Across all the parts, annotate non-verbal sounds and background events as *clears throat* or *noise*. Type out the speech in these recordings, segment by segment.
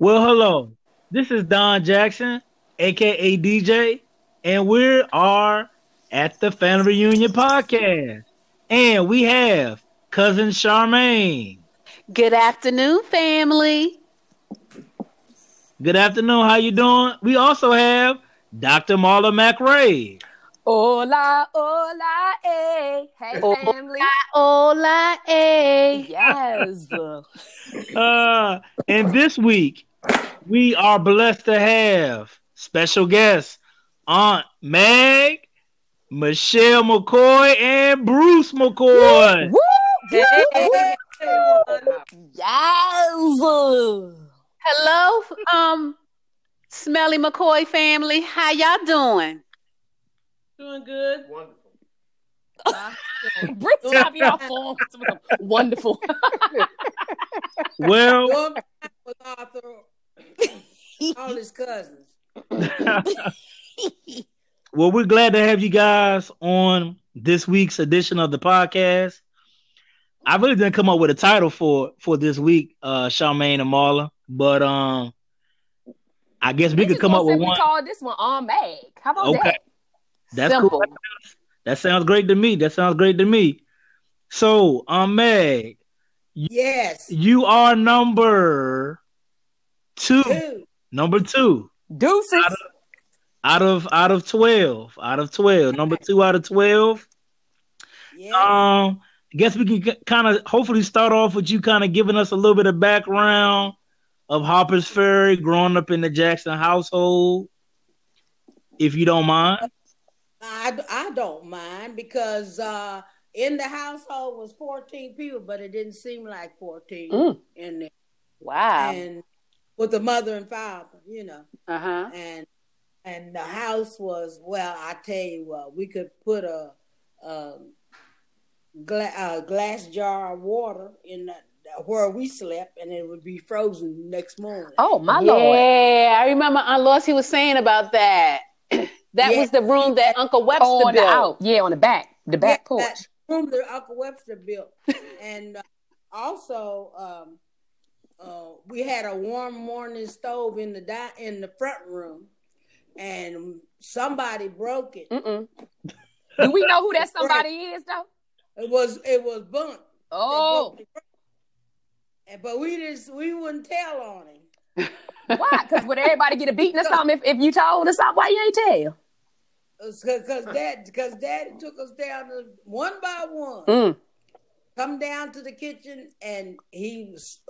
Well, hello. This is Don Jackson, aka DJ, and we are at the Family Reunion Podcast. And we have cousin Charmaine. Good afternoon, family. Good afternoon. How you doing? We also have Dr. Marla McRae. Hola, hola, eh. Hey, family. Hola, eh. Yes. *laughs* Uh, and this week, we are blessed to have special guests Aunt Meg, Michelle McCoy, and Bruce McCoy. Woo! Hey. Yes. Hello, um, Smelly McCoy family. How y'all doing? Doing good. Bruce have y'all phone. Wonderful. Well, Doing with Arthur, all his cousins. *laughs* well, we're glad to have you guys on this week's edition of the podcast. I really didn't come up with a title for for this week, uh, Charmaine and Marla, but um, I guess we, We could come up with simply one. call this one on Meg. How about Okay. that? That's Simple. cool. That sounds great to me. That sounds great to me. So, um, Meg, Yes. you are number two. Two. Number two Deuces. out of out of twelve. Out of twelve. Number *laughs* two out of twelve. Yes. Um, I guess we can kind of hopefully start off with you kind of giving us a little bit of background of Harper's Ferry, growing up in the Jackson household, if you don't mind. I, I don't mind because uh, in the household was 14 people, but it didn't seem like 14 Mm. in there. Wow. And with the mother and father, you know. Uh huh. and and the house was well. I tell you what, we could put a, um gla- a glass jar of water in the, where we slept, and it would be frozen next morning. Oh my lord. Yeah, I remember Aunt Lossy was saying about that. *coughs* that Yeah. was the room that Uncle Webster Oh, on built. out. Yeah, on the back. The back Yeah, porch. that room that Uncle Webster built, and uh, also um, uh, we had a warm morning stove in the di- in the front room, and somebody broke it. Mm-mm. Do we know who that somebody *laughs* is though? It was it was Bunt. Oh, it. But we just we wouldn't tell on him. Why? Because would everybody get a beating or *laughs* something if, if you told us something? Why you ain't tell? Because dad, because daddy took us down to, one by one, Mm. come down to the kitchen, and he was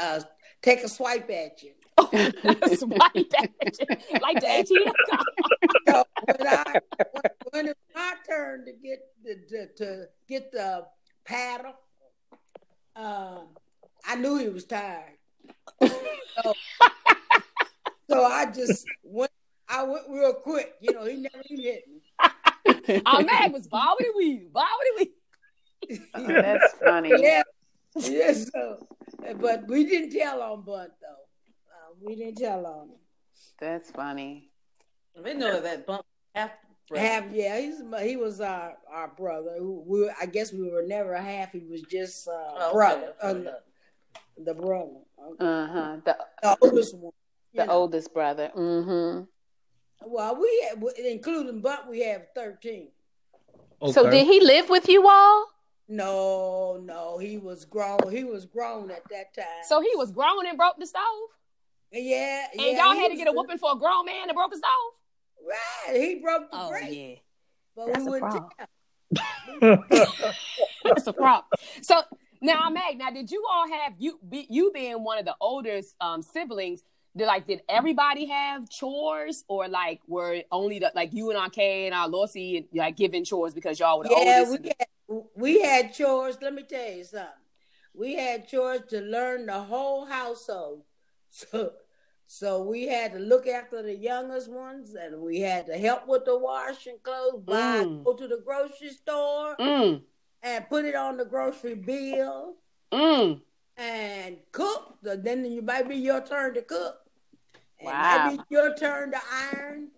uh, take a swipe at you. *laughs* Swipe at you. like the ATM. *laughs* So when, I, when, when it's my turn to get the, the to get the paddle, um, I knew he was tired. So, *laughs* so I just went. I went real quick. You know, he never even hit me. *laughs* Our man was bobbity weave, bobbity weave. Oh, that's funny. yeah, yes. So, but we didn't tell on Bud though. Uh, we didn't tell on him. That's funny. We know that bump half. Half, yeah, he's he was our our brother. We were, I guess we were never half. He was just uh, Oh, okay. brother, uh, the, the brother, okay. Uh huh. The the oldest one. the know. oldest brother. Mm-hmm. Well, we had, including Bunt, we have thirteen. So did he live with you all? No, no, he was grown. He was grown at that time. So he was grown and broke the stove? yeah, And yeah, y'all had to get a whooping for a grown man that broke a stove? Right, he broke the grate, yeah. but That's we a wouldn't problem. tell. *laughs* That's a problem. So now, Meg, now did you all have you be, you being one of the oldest um, siblings? Did like did everybody have chores, or like were only the like you and our Kay and Aunt Lossy like giving chores because y'all were the Yeah, oldest? we had, we had chores. Let me tell you something. We had chores to learn the whole household. *laughs* So, so we had to look after the youngest ones, and we had to help with the washing clothes, buy, Mm. go to the grocery store, Mm, and put it on the grocery bill, mm. and cook. So then it might be your turn to cook. And It Wow. might be your turn to iron,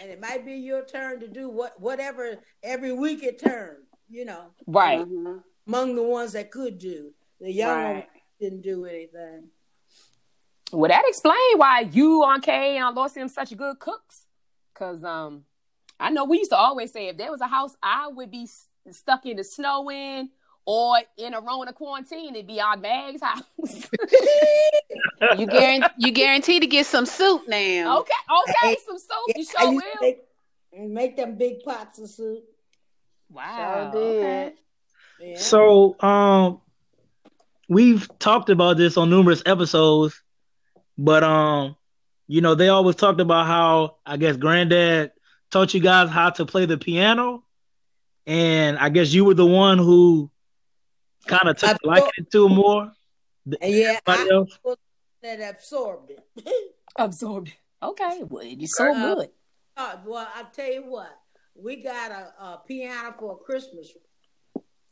and it might be your turn to do what whatever every week it turned. You know, Right. among the ones that could do. The young Right. ones didn't do anything. Well, that explains why you on K and Lord them such good cooks. Cause um, I know we used to always say if there was a house I would be s- stuck in the snow in or in a Rona quarantine, it'd be on Mag's house. *laughs* You guarantee you guarantee to get some soup now. okay, okay, some soup. You I sure will. make, make them big pots of soup. Wow. Sure okay. Yeah. So, um, we've talked about this on numerous episodes, but um, you know, they always talked about how I guess Granddad taught you guys how to play the piano, and I guess you were the one who kind of I took liking to it more. Yeah, I else? was that absorbed it. *laughs* Absorbed. Okay, well, you're so Uh, good. Uh, well, I'll tell you what, we got a, a piano for Christmas,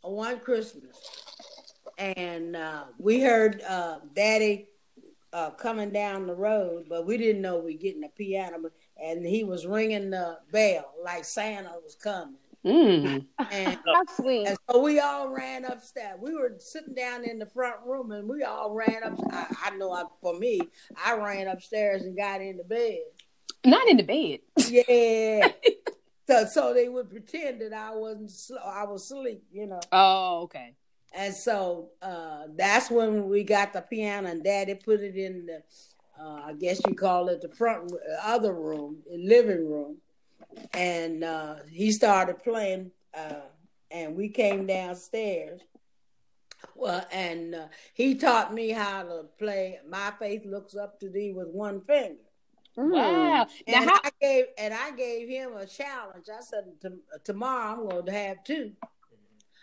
one Christmas, and uh, we heard uh, Daddy uh, coming down the road, but we didn't know we were getting a piano, and he was ringing the bell like Santa was coming, Mm. and, *laughs* How sweet. and so we all ran upstairs. We were sitting down in the front room, and we all ran up. I, I know, I, for me, I ran upstairs and got into bed. Not in the bed. Yeah. *laughs* so so they would pretend that I wasn't sl- I was asleep, you know. Oh, okay. And so uh that's when we got the piano and daddy put it in the uh I guess you call it the front uh, other room, the living room. And uh he started playing uh and we came downstairs. Well, and uh, he taught me how to play My Faith Looks Up to Thee with one finger. Mm. Wow. And how? I gave and I gave him a challenge. I said, "Tomorrow I'm going to have two.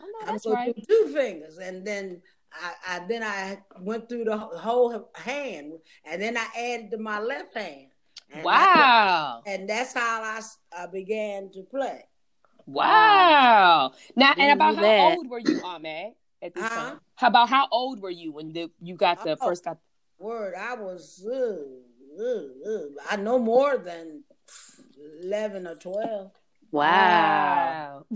Oh, no, I'm going right. to do two fingers." And then I, I then I went through the whole hand, and then I added to my left hand. And I- Wow. and that's how I, s- I began to play. Wow. Now, and about how that. old were you, *coughs* Aunt Mag, at this Huh? time? How about how old were you when the, you got the Oh. first got? Word, I was. Uh, uh, uh, I know more than eleven or twelve. Wow. *laughs*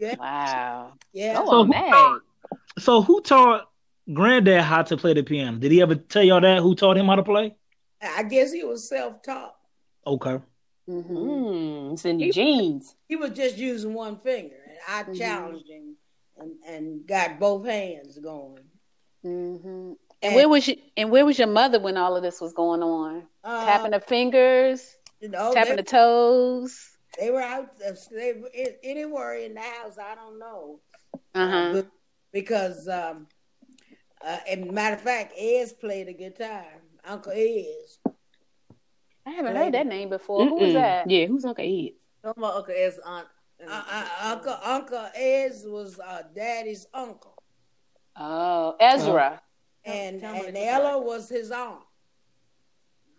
Yeah, Wow. yeah. oh, So Aunt who taught- So, who taught Granddad how to play the piano? Did he ever tell y'all that? Who taught him how to play? I guess he was self-taught. Okay. Mm-hmm. Mm, it's in your genes. He was just using one finger, and I Mhm. challenged him and, and got both hands going. Mm-hmm. And where was you? And where was your mother when all of this was going on? Uh, tapping the fingers, you know, tapping they, the toes. they were out. uh, They anywhere in the house. I don't know. Uh huh. Uh, because, um, uh, and matter of fact, Ez played the guitar. Uncle Ez. I haven't heard that name before. Who was Mm-mm. that? Yeah, who's Uncle Ed? No, my uncle is aunt. Uh, uh, Uncle Uncle Ez was uh, Daddy's uncle, Oh, Ezra and tell me and Ella it. was his aunt.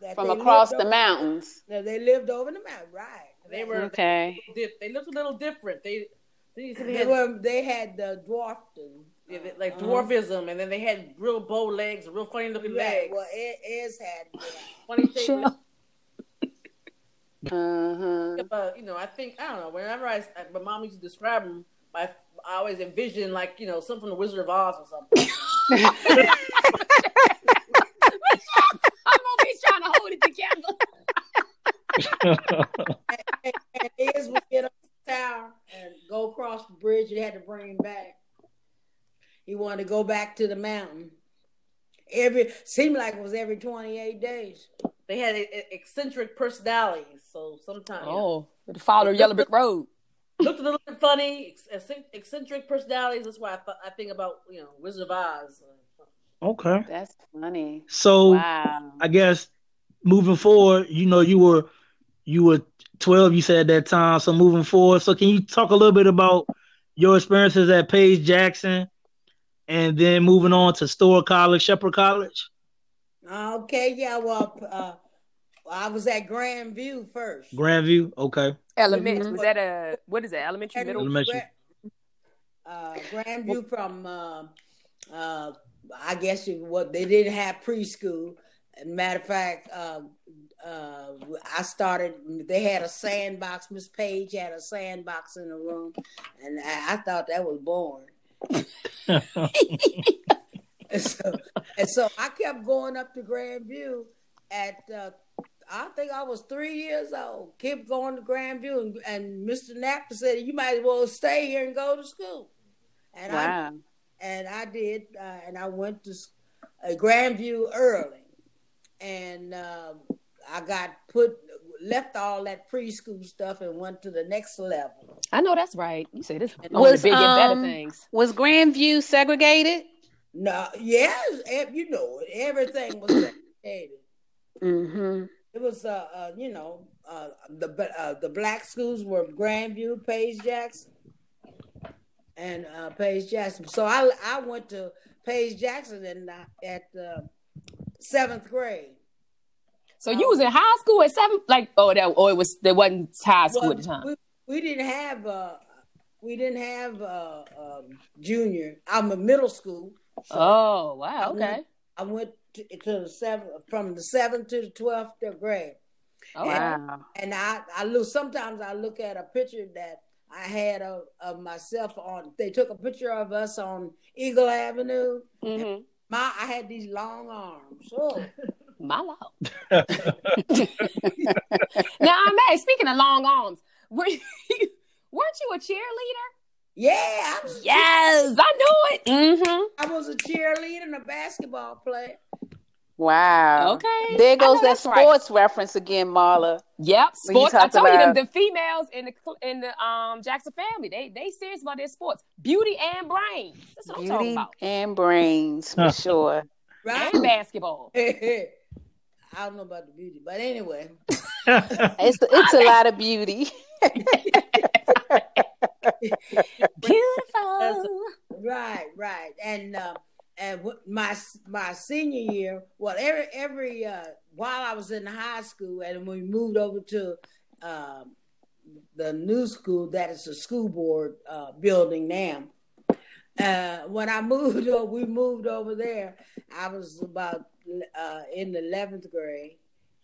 That from across the over- mountains. No, they lived over the mountain, right? They were Okay. di- they looked a little different. They they, they They had were. They had the dwarfed. Yeah, they- like Uh-huh. dwarfism, and then they had real bow legs, real funny looking Right. legs, Well, Ez, Ez had. *laughs* yeah. funny shaped. Sure. Uh huh. But you know, I think I don't know. Whenever I, my mom used to describe them, I, I always envision like you know something from the Wizard of Oz or something. *laughs* *laughs* I'm always trying to hold it together. and, and Ez would get up the tower and go across the bridge. You had to bring him back. He wanted to go back to the mountain. Every seemed like it was every twenty eight days. They had eccentric personalities, so sometimes Oh, to follow Yellow Brick Road. looked a little bit funny, eccentric personalities. That's why I, th- I think about you know Wizard of Oz. Okay. That's funny. So, Wow. I guess moving forward, you know, you were you were 12, you said at that time. So moving forward, so can you talk a little bit about your experiences at Page Jackson and then moving on to Storer College, Shepherd College? Okay, yeah. Well, uh, I was at Grandview first. Grandview, okay. Elementary. Mhm. Was that a what is that? Elementary, middle? Elementary. Uh, Grandview from, uh, uh, I guess you, what they didn't have preschool. Matter of fact, uh, uh, I started. They had a sandbox. Miss Page had a sandbox in the room, and I, I thought that was boring. *laughs* And so, and so I kept going up to Grandview at uh, I think I was three years old. Kept going to Grandview, and, and Mr. Napper said, "You might as well stay here and go to school." And wow. I and I did, uh, and I went to uh, Grandview early, and uh, I got put left all that preschool stuff and went to the next level. I know that's right. You say this was big um, and better um, things. Was Grandview segregated? No, yes, you know everything was *clears throat* segregated. Mm-hmm. It was, uh, uh you know, uh, the uh, the black schools were Grandview, Page Jackson, and uh, Page Jackson. So I I went to Page Jackson in, uh, at uh, seventh grade. So you was in high school at seven, like oh that or it was there wasn't high school well, at the time. We, we didn't have uh we didn't have uh um, junior. I'm a middle school. So oh wow, okay. I went, I went to, to, the seven from the seventh to the twelfth grade. Oh and, wow! And I I look sometimes I look at a picture that I had of, of myself on. They took a picture of us on Eagle Avenue. Mm-hmm. My I had these long arms. Oh. *laughs* my lord. *laughs* *laughs* now, I'm speaking of long arms, were you, *laughs* weren't you a cheerleader? Yeah, I was yes, I knew it. Mm-hmm. I was a cheerleader and a basketball player. Wow. Okay. There goes that sports right. reference again, Marla. Yep. Sports. I told about... you them the females in the in the um Jackson family. They they serious about their sports. Beauty and brains. That's what Beauty I'm talking about. And brains for sure. Right. And basketball. I don't know about the beauty, but anyway, *laughs* it's it's a lot of beauty. *laughs* Beautiful. Right, right, and uh, and my my senior year, well, every every uh, while I was in high school, and we moved over to um, the new school that is the school board uh, building now. Uh, when I *laughs* moved, over, we moved over there. I was about uh, in the eleventh grade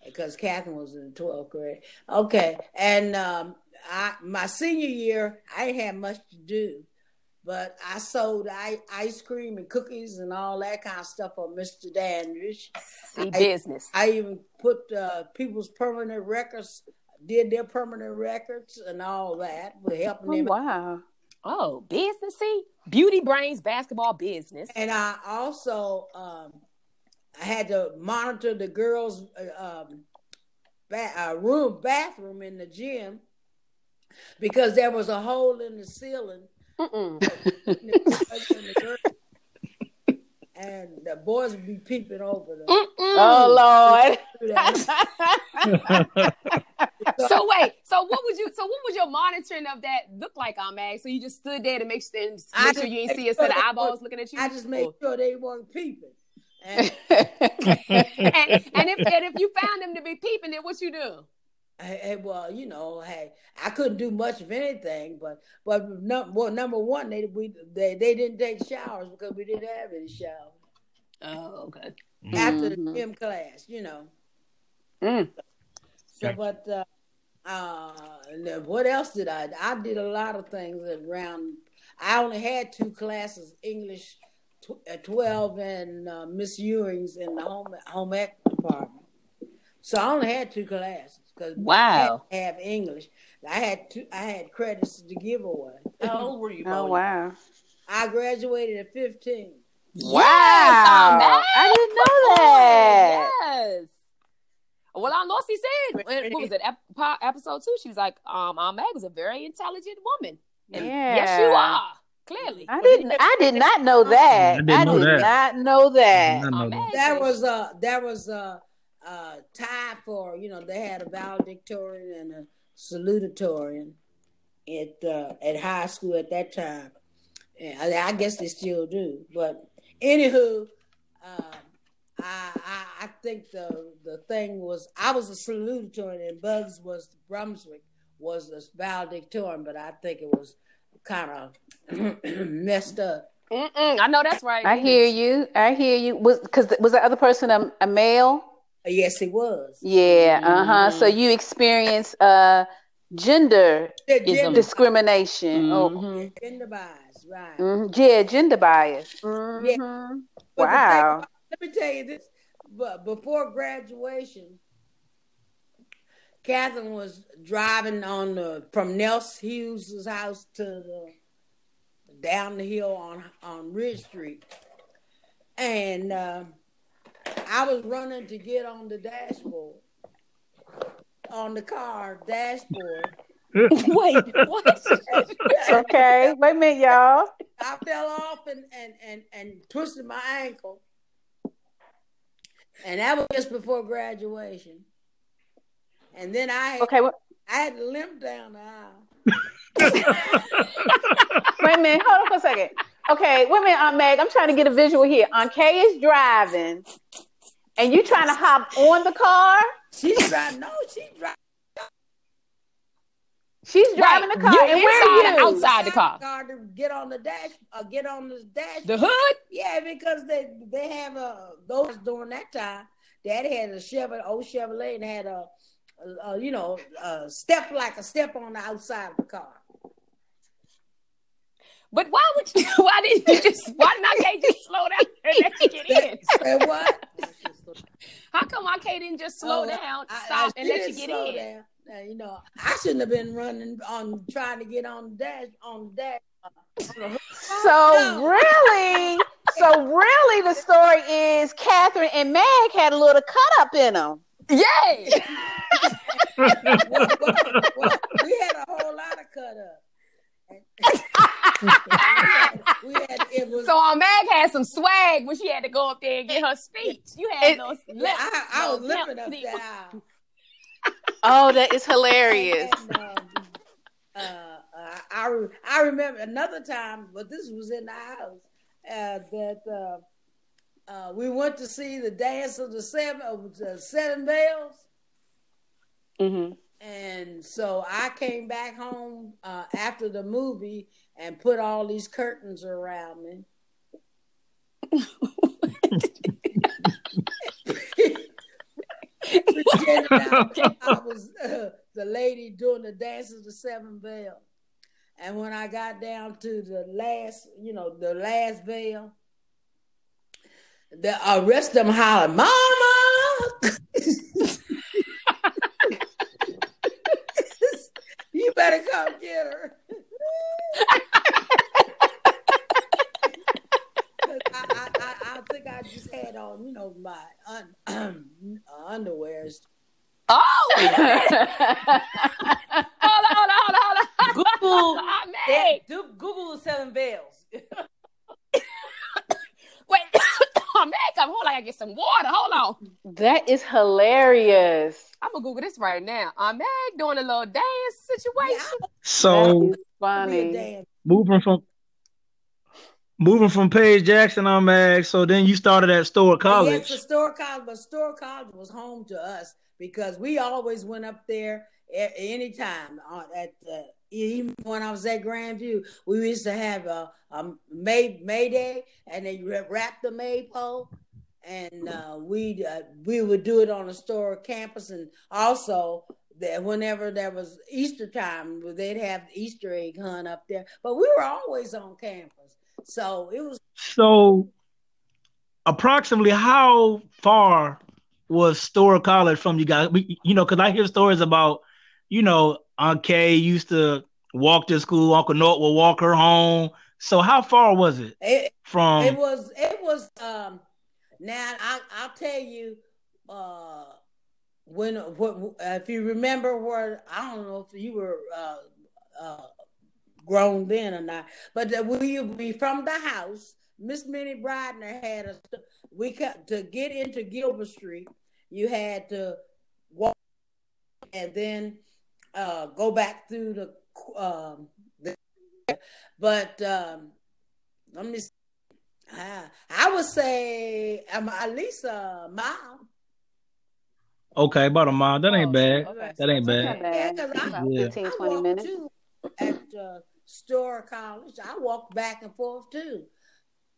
because Catherine was in the twelfth grade. Okay, and um, I my senior year I didn't have much to do, but I sold I, ice cream and cookies and all that kind of stuff for Mister Dandridge. See business. I even put uh, people's permanent records, did their permanent records and all that. We helping oh, them. Wow. Oh, business. See, beauty brains, basketball business. And I also um, I had to monitor the girls' uh, um, ba- uh, room bathroom in the gym because there was a hole in the ceiling. *laughs* and the boys would be peeping over them. Oh Lord! *laughs* so wait, so what would you? So what was your monitoring of that look like, on Mag? So you just stood there to make, make sure you didn't see a set of eyeballs looking at you. I just made sure they weren't peeping. And, *laughs* and, and, if and if you found them to be peeping, then what you do? Hey, well, you know, hey, I couldn't do much of anything, but but no, well, number one, they we they they didn't take showers because we didn't have any showers. Oh, okay. After mm-hmm. the gym class, you know. Mm. So, but uh, uh, what else did I? I did a lot of things around. I only had two classes: English uh, 12 and uh, Miss Ewing's in the home home ec department. So I only had two classes because wow, I have English. I had two. I had credits to give away. How old were you? Oh wow! I graduated at 15. Wow! Yes, I didn't know that. Yes. Well, Aunt Lucy said, what was it, episode two? She was like, um, Aunt Mag was a very intelligent woman. And yeah. Yes, you are. Clearly, I didn't. I did not know that. I, I know did that. not know that. Not know that. that was a that was a, a tie for you know they had a valedictorian and a salutatorian at uh, at high school at that time. And I, I guess they still do. But anywho, uh, I, I, I think the the thing was I was a salutatorian and Bugs was Brunswick was the valedictorian, but I think it was kind of *clears throat* messed up. Mm-mm, I know that's right. I hear you. I hear you. Was because was the other person a, a male? Yes, he was. Yeah. Uh huh. Mm-hmm. So you experienced uh gender, gender discrimination. Mm-hmm. Oh, gender bias. right. Mm-hmm. Yeah, gender bias. Mm-hmm. Yeah. Wow. let me tell you this. But before graduation, Catherine was driving on the from Nels Hughes' house to the down the hill on on Ridge Street, and uh, I was running to get on the dashboard, on the car dashboard. *laughs* Wait, what? okay, wait a minute, y'all. I fell off and, and, and, and twisted my ankle. And that was just before graduation. And then I okay, well, I had to limp down the aisle. *laughs* wait a minute, hold on for a second. Okay, wait a minute, Aunt Meg. I'm trying to get a visual here. Aunt Kay is driving, and you trying to hop on the car? She's driving. No, she's driving. She's driving right. the car. You're and where are you? Outside the car. car to get on the dash. Uh, get on the dash. The hood. Yeah, because they they have a those during that time. Daddy had a Chevrolet, old Chevrolet, and had a, a, a you know a step like a step on the outside of the car. But why would you? *laughs* Why didn't you just? Why did not Kay just slow down and let you get in? *laughs* And what? How come I didn't just slow oh, down, stop, I, I and let you get in? Down. Now, you know, I shouldn't have been running on trying to get on the dash on the dash. Uh, so *laughs* really, so really, the story is Catherine and Meg had a little cut up in them. Yay! *laughs* we had a whole lot of cut up. *laughs* we had, it was, so our Meg had some swag when she had to go up there and get her speech. You had it, those lip, I, I was lipping up that Oh, that is hilarious. *laughs* And, um, uh, I I remember another time, but this was in the house uh, that uh, we went to see the dance of the seven of the seven veils. Mm-hmm. And so I came back home uh, after the movie and put all these curtains around me. *laughs* I was uh, the lady doing the dance of the seven veil. And when I got down to the last, you know, the last veil, the uh, rest of them hollered, "Mama!" *laughs* you better come get her. I, I, I, think I just had on, you know, my un, *clears throat* underwears. Oh! *laughs* hold on, hold on, hold on. Google, that, Google the seven veils. Wait, I'm back. I'm hold on. I gotta get some water. Hold on. That is hilarious. I'm gonna Google this right now. I'm Meg doing a little dance situation. So funny. Moving from moving from Page Jackson on Mag, so then you started at Storer College. Yes, Storer College, but Storer College was home to us because we always went up there at any time. Uh, at uh, even when I was at Grandview, we used to have a, a May May Day, and they wrap the maypole, and uh, we uh, we would do it on the Storer campus, and also that whenever there was Easter time, they'd have the Easter egg hunt up there. But we were always on campus. So it was. So, approximately how far was Storer College from you guys? You know, because I hear stories about, you know, Aunt Kay used to walk to school. Uncle Nort would walk her home. So how far was it, it from? It was. It was. Um. Now I, I'll tell you. Uh. When what if you remember where I don't know if you were uh, uh, grown then or not. But we be from the house. Miss Minnie Bridner had us. We cut to get into Gilbert Street. You had to walk and then uh, go back through the. Um, the but um, let me. See. Uh, I would say um, at least a mile. Okay, about a mile. That ain't oh, bad. Okay. That ain't bad. Yeah, because I, yeah. 15, 20 minutes. At uh, Storer College. I walked back and forth too.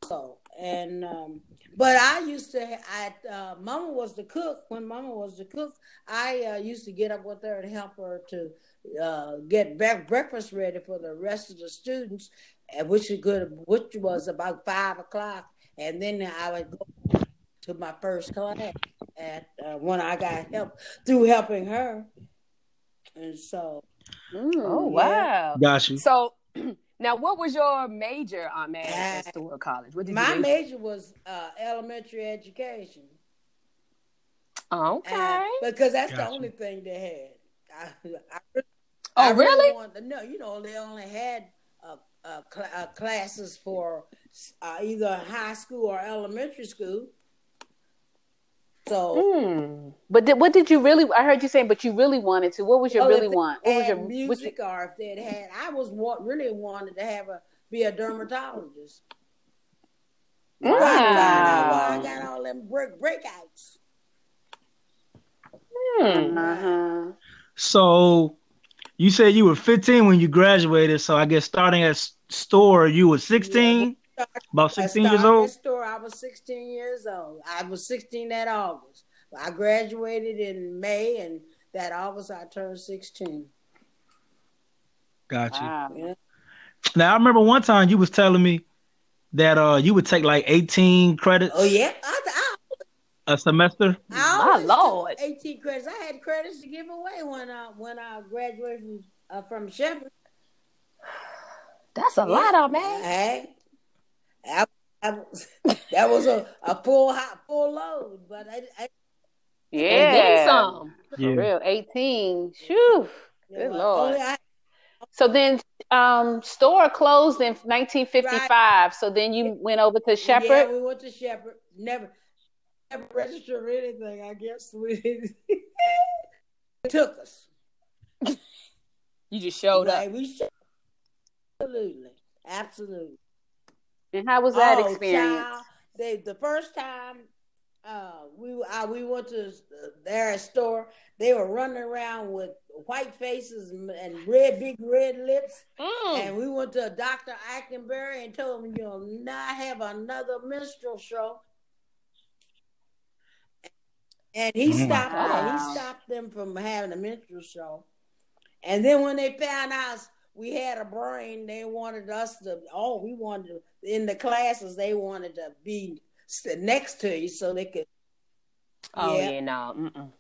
So and um, but I used to. I uh, Mama was the cook when Mama was the cook. I uh, used to get up with her and help her to uh, get back breakfast ready for the rest of the students. And which is good, which was about five o'clock, and then I would go to my first class at uh, when I got help through helping her, and so Mm, Oh yeah. wow. Got you. So *clears throat* now, what was your major, Aunt Mag, Uh, at Storer College? What did my you major? major was uh, elementary education. Okay. Uh, because that's the only thing they had. I, I, Oh, I really? wanted- no, you know, they only had uh, cl- uh, classes for uh, either high school or elementary school. So, Hmm. But did, what did you really? I heard you saying, but you really wanted to. What was your well, really want? What was your what you, music or if they had, I was wa- really wanted to have a be a dermatologist. Wow. Trying to why I got all them break breakouts. Hmm. Uh-huh. So you said you were 15 when you graduated. So I guess starting at Storer, you were 16, about I 16 years old. that Storer. I was 16 years old. I was 16 that August. I graduated in May, and that August I turned 16. Gotcha. Wow. Yeah. Now I remember one time you was telling me that uh you would take like 18 credits Oh yeah, I, I, a semester. I My Lord. 18 credits. I had credits to give away when I when I graduated from, uh, from Shepherd. That's a lot, Aunt Mag. Hey, I, I, that was a, a full hot full load, but I, I And then Yeah. some. For real. 18. Shoo. you Good Lord. So then um Storer closed in 1955. So then you went over to Yeah, Shepherd. we went to Shepherd. Never, never registered or anything. I guess we *laughs* it took us. *laughs* You just showed up. We should- absolutely, absolutely. And how was that Oh, experience? child, they the first time uh, we uh, we went to their store, they were running around with white faces and and red big red lips. Mm. And we went to Dr. Ikenberry and told him you'll not have another minstrel show. And he Mm. stopped Wow. he stopped them from having a minstrel show. And then when they found out we had a brain, they wanted us to oh, we wanted to, in the classes, they wanted to be next to you so they could Oh Yeah. yeah, no. Mm-mm.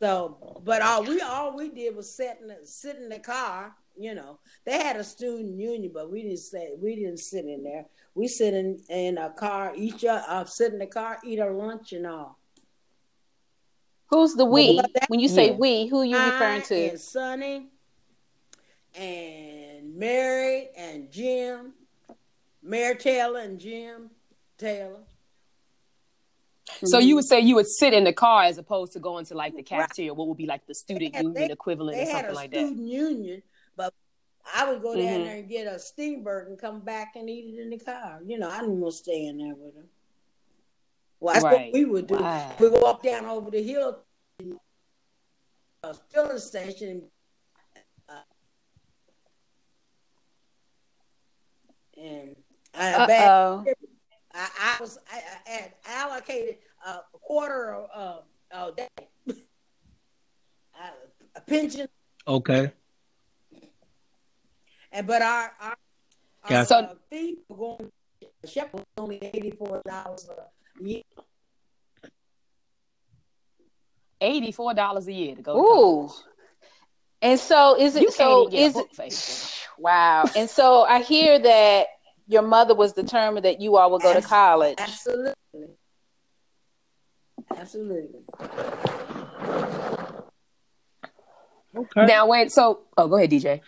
So, but all we all we did was sit in the, sit in the car. You know, they had a student union, but we didn't say we didn't sit in there. We sit in in a car, each uh, sit in the car, eat our lunch and all. Who's the we? Well, When you say Yeah. we, who are you referring I to? And Sonny, and Mary and Jim, Mary Taylor and Jim Taylor. So you would say you would sit in the car as opposed to going to like the cafeteria, what would be like the student had- union they- equivalent They or something like that. student union, but I would go down Mhm. there and get a steamboat and come back and eat it in the car. You know, I didn't want to stay in there with them. Well, that's Right. what we would do. Wow. We would walk down over the hill, a filling station, uh, and I, back, Uh-oh. I, I was I, I had allocated a quarter of uh, a day, *laughs* a pension Okay. And but our our, our Gotcha. So- uh, fee for going to Shepherd was only eighty four dollars a. Eighty-four dollars a year to go. Ooh. college. And so is it You so can't even get a is it wow. And so I hear that your mother was determined that you all would go to college. Absolutely, absolutely. Okay. Now wait, so oh, go ahead, DJ.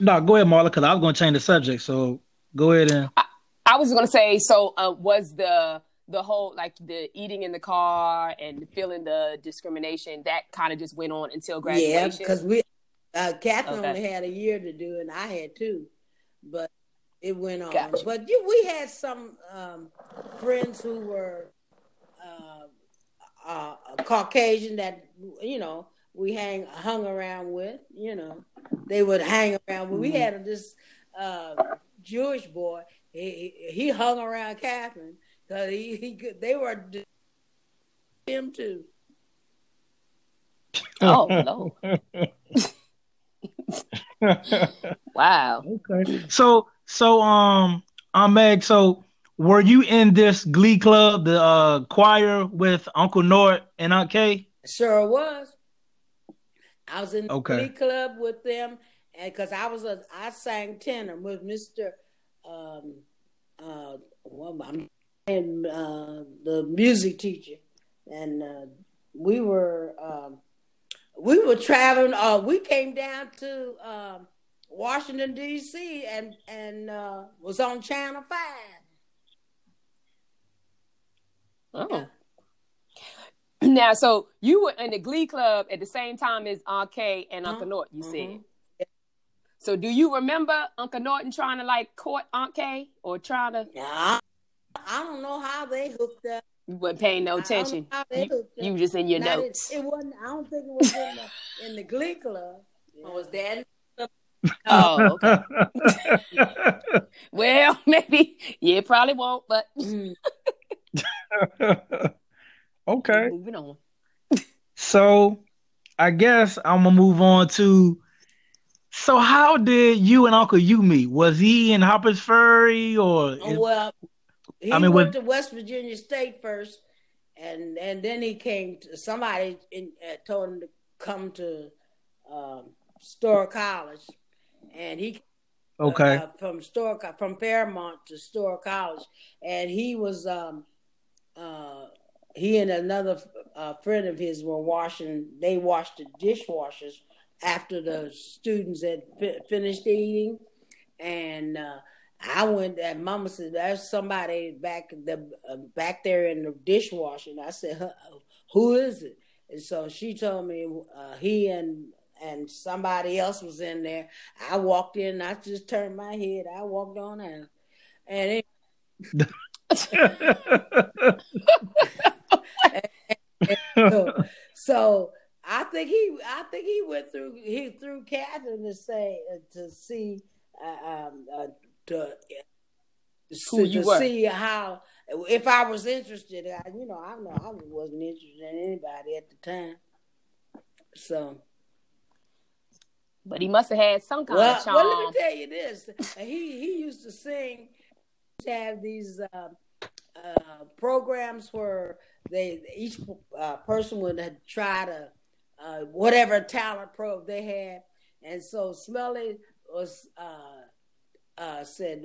no, go ahead, Marla, because I was going to change the subject. So go ahead and. I was gonna say, so uh, was the the whole like the eating in the car and feeling the discrimination that kind of just went on until graduation? Yeah, because we uh, Catherine Okay. only had a year to do, and I had two, but it went on. Gotcha. But you, we had some um, friends who were uh, uh, Caucasian that you know we hang hung around with. You know, they would hang around. with. We Mhm. had this uh, Jewish boy. He he hung around Catherine because he, he could, they were him too. Oh no! *laughs* Wow. Okay. So So um, Meg. So were you in this Glee club, the uh, choir with Uncle Nort and Aunt Kay? Sure was. I was in the Okay. Glee club with them, and because I was a, I sang tenor with Mister, um, uh, well, I'm and uh, the music teacher, and uh, we were um, we were traveling. Uh, we came down to um, Washington D.C. and and uh, was on Channel Five. Oh. Now, so you were in the Glee Club at the same time as Aunt Kay and Uncle Uh-huh. Norton, you said. Mhm. So do you remember Uncle Norton trying to like court Aunt Kay or trying to Yeah, I, I don't know how they hooked up. you weren't paying no I don't know attention. You, you just in your Not notes. it wasn't. I don't think it was in the, in the Glee Club. What was dad? Oh, okay. *laughs* well, maybe yeah, probably won't, but *laughs* okay. *laughs* moving on. So I guess I'm gonna move on to. So how did you and Uncle you meet? Was he in Harpers Ferry or? Oh, well, he I mean, went when- to West Virginia State first, and and then he came. to Somebody in, uh, told him to come to um, Storer College, and he okay. uh, from Storer from Fairmont to Storer College, and he was um, uh, he and another uh, friend of his were washing. They washed the dishwashers after the students had fi- finished eating, and uh, I went. And Mama said, "There's somebody back the uh, back there in the dishwasher." And I said, "Who is it?" And so she told me uh, he and and somebody else was in there. I walked in. I just turned my head. I walked on out, and it, *laughs* so, I think he, I think he went through, he through Catherine to say uh, to see, uh, um, uh, to, Who you to were. see how if I was interested. I, you know, I know I wasn't interested in anybody at the time. So But he must have had some kind well, of charm. well, let me tell you this. *laughs* He he used to sing, to have these uh, uh, programs where they each uh, person would try to uh, whatever talent pro they had, and so Smelly was. Uh, uh, said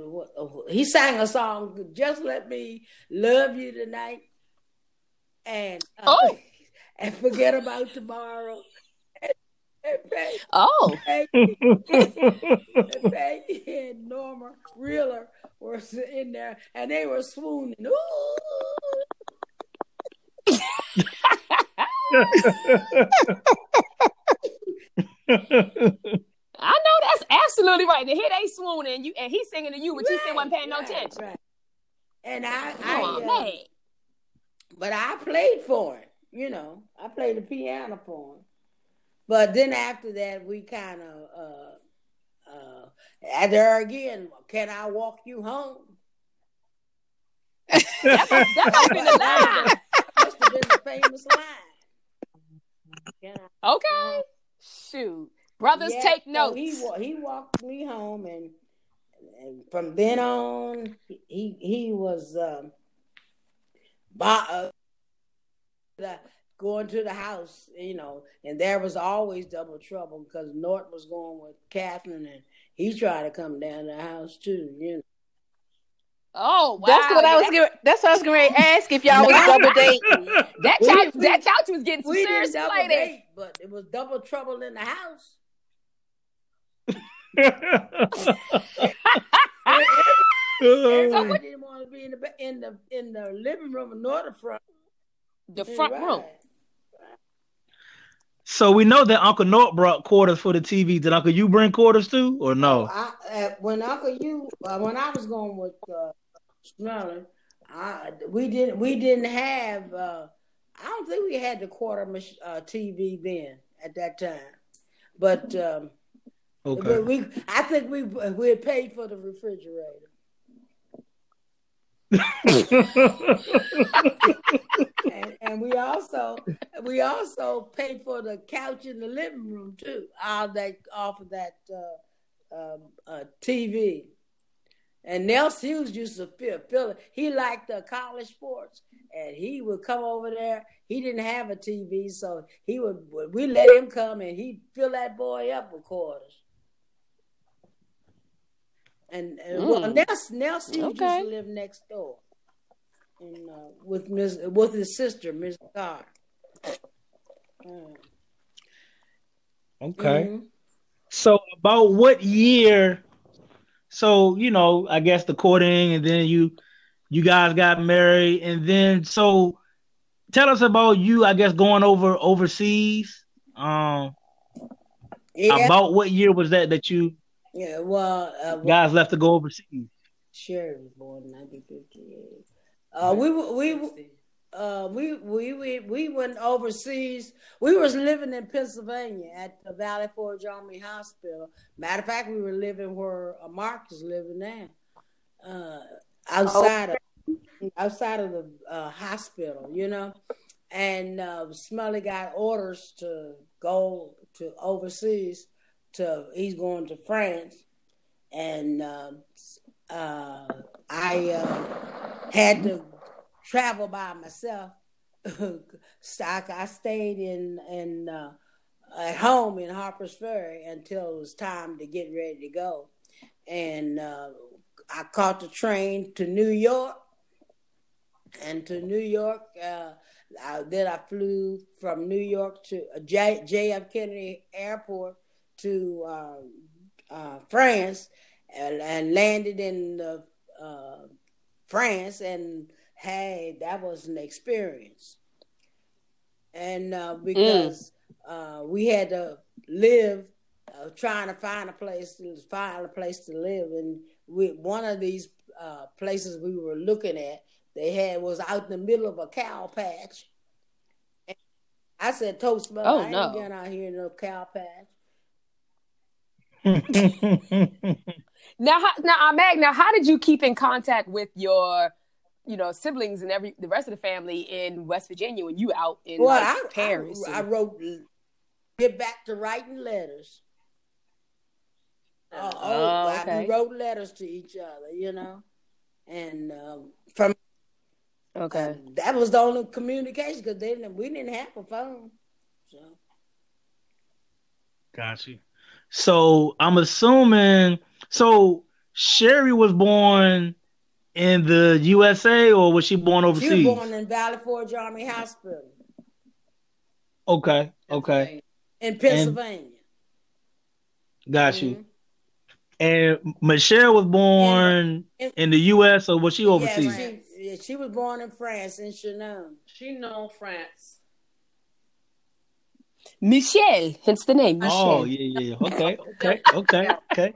he sang a song, "Just Let Me Love You Tonight," and uh, Oh. *laughs* and forget about tomorrow. And, Peggy, oh, Peggy, and Peggy and Norma Reeler were in there, and they were swooning. Ooh. *laughs* *laughs* Absolutely right. And here they swooning, you and he's singing to you, but you still wasn't paying no attention. right. And I, Oh, I uh, but I played for him. You know, I played the piano for him. But then after that, we kind of, uh, uh, and there again, can I walk you home? That must, that must have been the line. Must have been the famous line. Okay. Shoot. Brothers, Yeah, take so he he walked me home, and, and from then on, he he was um, by, uh, going to the house, you know, and there was always double trouble because Norton was going with Catherine, and he tried to come down to the house too, you know. oh, wow. That's what I Yeah, was. Getting, that's what I was going *laughs* to ask if y'all was double dating. That We- couch, we- that couch was getting some We serious didn't play there. date, but it was double trouble in the house. Everybody didn't want to be in the in the in the living room nor the front. The front room. So we know that Uncle Nort brought quarters for the TV. Did Uncle you bring quarters too, or no? I, uh, when Uncle you uh, when I was going with uh, Smelling, I we didn't we didn't have uh, I don't think we had the quarter uh, TV then at that time, but um, Okay. but we I think we we paid for the refrigerator. and, and we also we also paid for the couch in the living room too. All that off of that uh, um, uh, TV. And Nelson Hughes used to feel, feel. He liked the college sports, and he would come over there. He didn't have a TV, so he would. We let him come, and he'd fill that boy up with quarters. And, and well, Mm. Nelson, Nelson Okay. used to live next door, and uh, with Miss with his sister, Miss Carr. Mm. Okay. Mhm. So about what year? So you know, I guess the courting, and then you, you guys got married, and then so, tell us about you. I guess going over overseas. Um, Yeah, about what year was that that you yeah. Well, uh, well, guys left to go overseas? Sherry was born in 1958. Uh, we we uh, we we we we went overseas. We was living in Pennsylvania at the Valley Forge Army Hospital. Matter of fact, we were living where uh, Mark is living now, uh, outside of outside of the uh, hospital, you know. And uh, Smelly got orders to go to overseas. To he's going to France, and um uh, I uh, had to travel by myself. *laughs* I, stayed in in uh, at home in Harpers Ferry until it was time to get ready to go, and uh, I caught the train to New York, and to New York. Uh, I, then I flew from New York to uh, J, JF Kennedy Airport to uh, uh, France, and, and landed in uh, uh, France, and hey, that was an experience. And uh, because uh, we had to live, uh, trying to find a place to find a place to live, and we one of these uh, places we were looking at, they had was out in the middle of a cow patch. I said, "Toast, Mother, Oh, I ain't no. getting out here in no cow patch." Now, how, now, uh, Mag. Now, how did you keep in contact with your, you know, siblings and every the rest of the family in West Virginia when you out in Well, like, I, Paris? I, I wrote, get back to writing letters. Uh, oh, Oh, I- we wrote letters to each other, you know, and um, from okay. that was the only communication because they we didn't have a phone. So Got you. So I'm assuming. So Sherry was born in the USA, or was she born overseas? she was born in Valley Forge Army Hospital okay. Okay. in Pennsylvania. Got you. Mhm. And Michelle was born In- in the U.S. or was she Yeah, overseas? she, yeah, she was born in France in Chinon. She know France. Michelle, hence the name. Michelle. oh yeah, yeah. yeah. Okay, okay, okay, okay.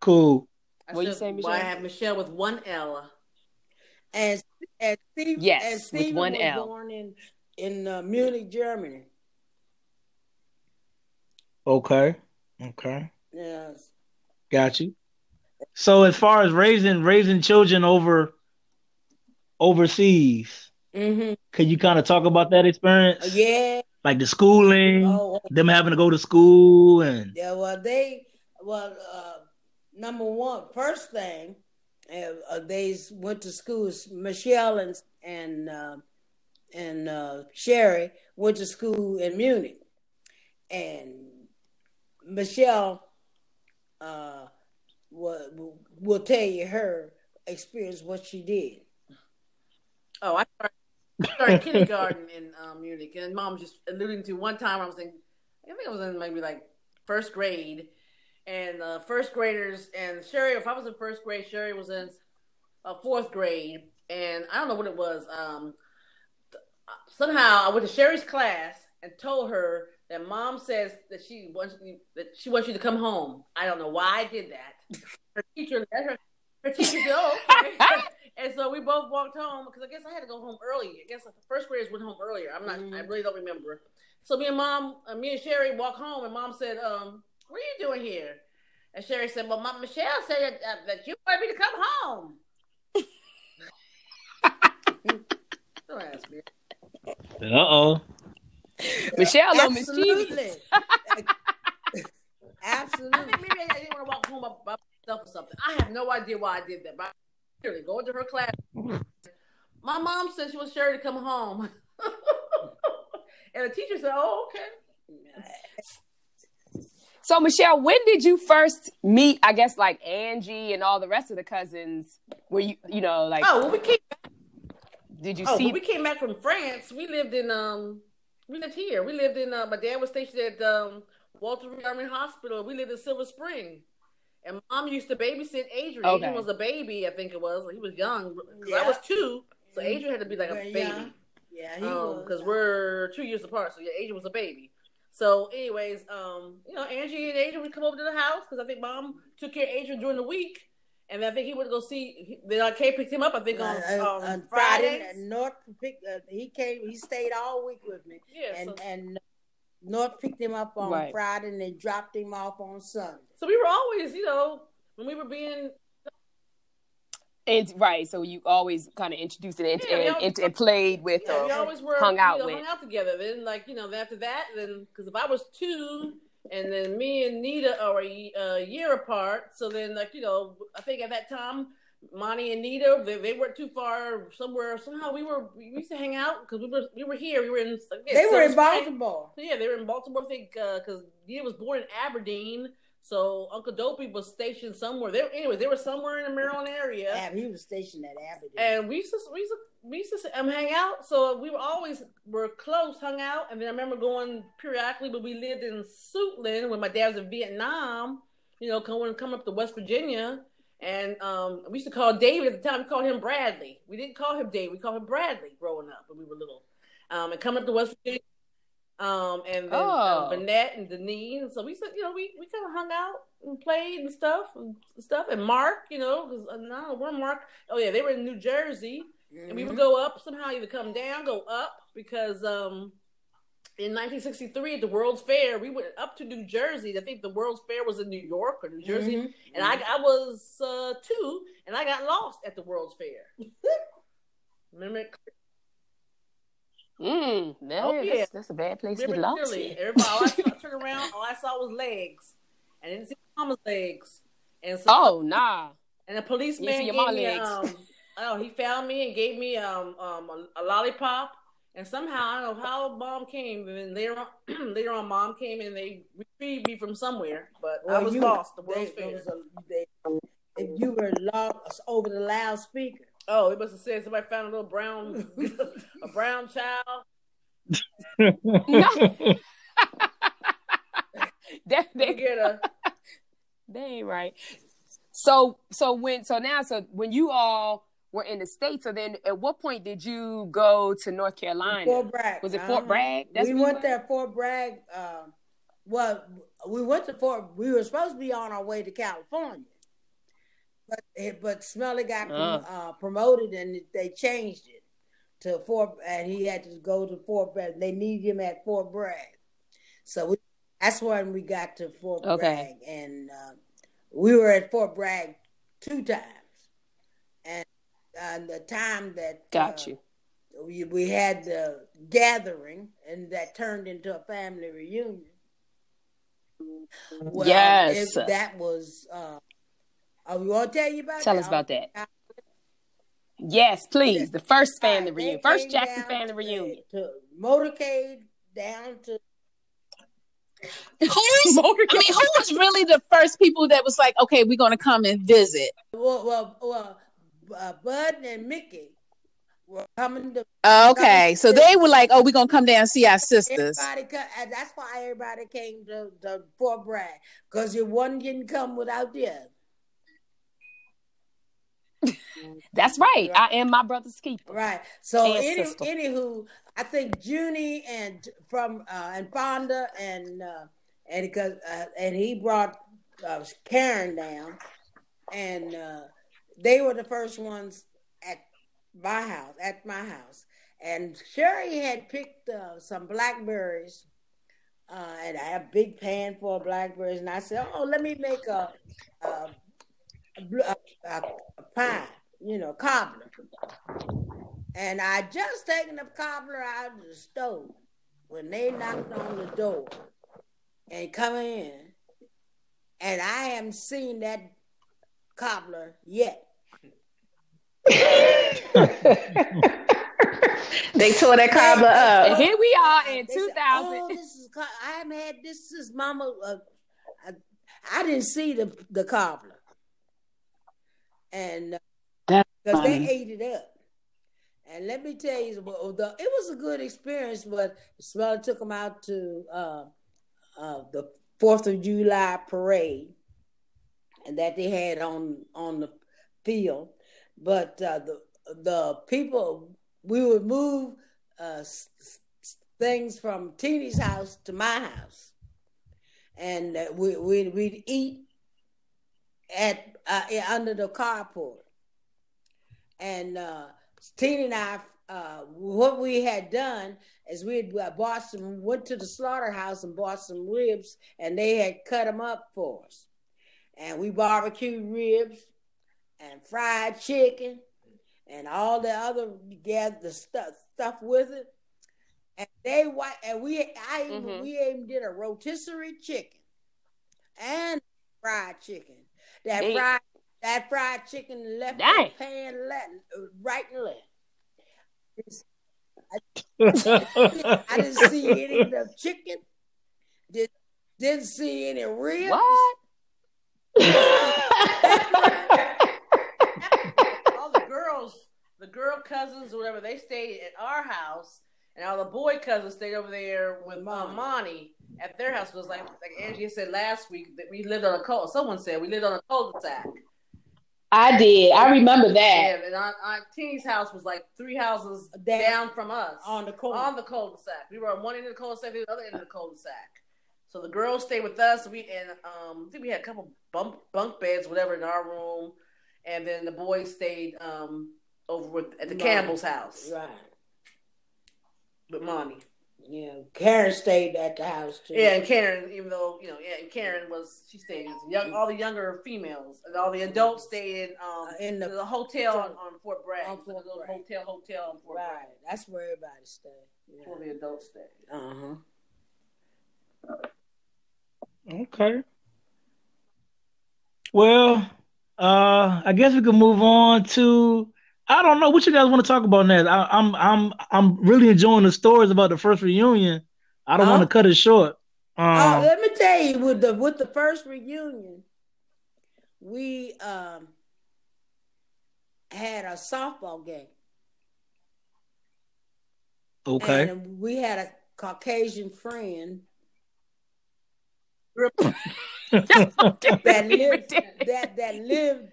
Cool. I What you said, say, Well, I have Michelle with one L. As as Steve, Yes, and with Stephen one was L. born in in uh, Munich, Germany. Okay. Okay. Yes. Got you. So as far as raising raising children over overseas, Mm-hmm. can you kind of talk about that experience? Yeah. Like the schooling, Oh, them having to go to school and yeah. Well, they well uh, number one, first thing, uh, uh, they went to school. Michelle and and uh, and uh, Sherry went to school in Munich, and Michelle uh, will will tell you her experience, what she did. Oh, I started, I started kindergarten in um, Munich, and mom just alluding to one time I was in, I think I was in maybe like first grade, and uh, first graders and Sherry. If I was in first grade, Sherry was in uh, fourth grade, and I don't know what it was. Um, somehow I went to Sherry's class and told her that mom says that she wants you, that she wants you to come home. I don't know why I did that. Her teacher let her. Her teacher said, "Oh, okay." And so we both walked home because I guess I had to go home early. I guess like the first graders went home earlier. I'm not. I really don't remember. So me and mom, uh, me and Sherry walked home, and mom said, "Um, what are you doing here?" And Sherry said, "Well, Mom Michelle said that, uh, that you wanted me to come home." *laughs* don't ask me. uh oh. Michelle, oh, mischievous. *laughs* Absolutely. I think maybe I didn't want to walk home by- myself or something. I have no idea why I did that. But I literally go into her class. My mom said she was sure to come home. *laughs* and the teacher said, Oh, okay. So Michelle, when did you first meet? I guess like Angie and all the rest of the cousins. Were you, you know, like? Oh, when we came. Did you oh, see? when we came back from France, we lived in um, we lived here. We lived in. Uh, my dad was stationed at um, Walter Reed Army Hospital. We lived in Silver Spring, and mom used to babysit Adrian. Okay. Adrian was a baby, I think it was. He was young. 'Cause I Yeah. was two, so Adrian had to be like a Very baby. young. Yeah, he um because we're two years apart so yeah adrian was a baby so anyways um you know angie and adrian would come over to the house because i think mom took care of adrian during the week and i think he would go see then i came picked him up i think on, Uh, on, on Friday, North picked. Uh, he came. He stayed all week with me, yeah and so, and North picked him up on Right. Friday, and they dropped him off on Sunday. so we were always you know when we were being And right, so you always kind of introduced it and, Yeah, and, always- and, and played with yeah, we always were hung out you know, with. hung out together then like you know after that then because if i was two and then me and Nita are a, a year apart. So then, like you know, I think at that time, Monty and Nita they, they weren't too far somewhere. Somehow we were we used to hang out because we were we were here. We were in again, They were in Baltimore. So yeah, they were in Baltimore. I think because Nita was born in Aberdeen. So Uncle Dopey was stationed somewhere. There, anyway, they were somewhere in the Maryland area. Yeah, he was stationed at Aberdeen. And we used to we used to, we used to um, hang out. So we were always were close, hung out. And then I remember going periodically, but we lived in Suitland when my dad was in Vietnam. You know, coming come up to West Virginia, and um, we used to call David at the time. We called him Bradley. We didn't call him David. We called him Bradley growing up when we were little. Um, and coming up to West Virginia. Um, and then Oh. um, Vanette and Denise. And so we said, you know, we, we kind of hung out and played and stuff and stuff. And Mark, you know, because uh, no, we're Mark. Oh yeah, they were in New Jersey, and we would go up somehow, either come down, go up, because um, in 1963 at the World's Fair, we went up to New Jersey. I think the World's Fair was in New York or New Jersey, Mhm. and I I was uh, two, and I got lost at the World's Fair. *laughs* Remember, Mm, man, Oh, yeah. that's, that's a bad place to get lost. Everybody, all I saw, I turned around, *laughs* all I saw was legs. I didn't see mama's legs, and so Oh nah. And the policeman You see gave your mama me, legs. um, oh, he found me and gave me um, um, a, a lollipop. And somehow I don't know how mom came. And then later on, *clears throat* later on, mom came and they retrieved me from somewhere. But I was you- lost. The They, World's there Fair. was a, they, if you were lost over the loudspeaker. Oh, it must have said somebody found a little brown, *laughs* *laughs* a brown child. No. *laughs* that, They they, get a they ain't right. So so when so now so when you all were in the states, so then at what point did you go to North Carolina? Fort Bragg. Was it Fort uh-huh. Bragg? we where you went there, Fort Bragg. Uh, well, we went to Fort. We were supposed to be on our way to California, but but Smelly got prom- uh, promoted and they changed it to Fort, and he had to go to Fort Bragg. They needed him at Fort Bragg, so we, that's when we got to Fort Okay. Bragg, and uh, we were at Fort Bragg two times, and uh, the time that Got uh, you. we we had the gathering and that turned into a family reunion. Well, Yes. it- that was. Uh, oh, we want to tell you about Tell that? us about that. Yes, please. The first family reunion. First Jackson family reunion. To motorcade down to Who's? *laughs* I mean, who was really the first people that was like, okay, we're going to come and visit? well, well, well uh, Bud and Mickey were coming to. Okay, so they were like, oh, we're going to come down and see our sisters. Everybody, co- that's why everybody came to, to Fort Bragg because your one didn't come without the other. *laughs* That's right. I am my brother's keeper. Right. So And any, sister. anywho, I think Junie and from uh, and Fonda and uh, and because uh, and he brought uh, Karen down, and uh, they were the first ones at my house at my house, and Sherry had picked uh, some blackberries. Uh, and I had a big pan full of blackberries, and I said, "Oh, let me make a a, a, a, a, pie, you know, cobbler." And I just taken the cobbler out of the stove when they knocked on the door and come in. And I haven't seen that cobbler yet. They tore that cobbler up. And here we are in They said, 2000. oh, this is co- I haven't had this since Mama. Uh, I, I didn't see the the cobbler, and That's because they ate it up. And let me tell you, well, the, it was a good experience. But Smeller took them out to uh, uh, the Fourth of July parade, and that they had on on the field. But uh, the the people we would move uh, things from Teeny's house to my house, and we we we'd eat at uh, under the carport, and uh, Teeny and I. Uh, what we had done is we had uh, bought some, went to the slaughterhouse and bought some ribs, and they had cut them up for us, and we barbecued ribs and fried chicken and all the other gathered the stuff stuff with it. And they and we I even Mhm. we even did a rotisserie chicken and fried chicken. That Dang. fried that fried chicken left Dang. the pan left, right and left. I didn't see *laughs* any of the chicken. Did, didn't see any ribs. What? *laughs* all the girls, the girl cousins or whatever, they stayed at our house, and all the boy cousins stayed over there with Mom Monty at their house. Because like like Angie said last week that we lived on a cul. Someone said we lived on a cul-de-sac. I did. I remember that. Yeah, and Aunt, Aunt Teeny's house was like three houses Down. down from us on the corner. on the cul-de-sac. We were on one end of the cul-de-sac, the other end of the cul-de-sac. So the girls stayed with us. We and um, I think we had a couple bunk bunk beds, whatever, in our room, and then the boys stayed um over with at the Monty. Campbell's house Right. with mommy. Yeah. Karen stayed at the house too. Yeah, and Karen, even though you know, yeah, and Karen was she stayed with young, all the younger females, and all the adults stayed in um Uh, in the- the, hotel on, on Fort Bragg, On Fort Bragg. hotel hotel on Fort Right. Bragg. That's where everybody stayed. That's where the adults stayed. Uh huh. Okay. Well, uh, I guess we can move on to. I don't know what you guys want to talk about next. I, I'm I'm I'm really enjoying the stories about the first reunion. I don't Huh? want to cut it short. oh, Um, let me tell you, with the with the first reunion, we um had a softball game. okay. And we had a Caucasian friend *laughs* that lived that that lived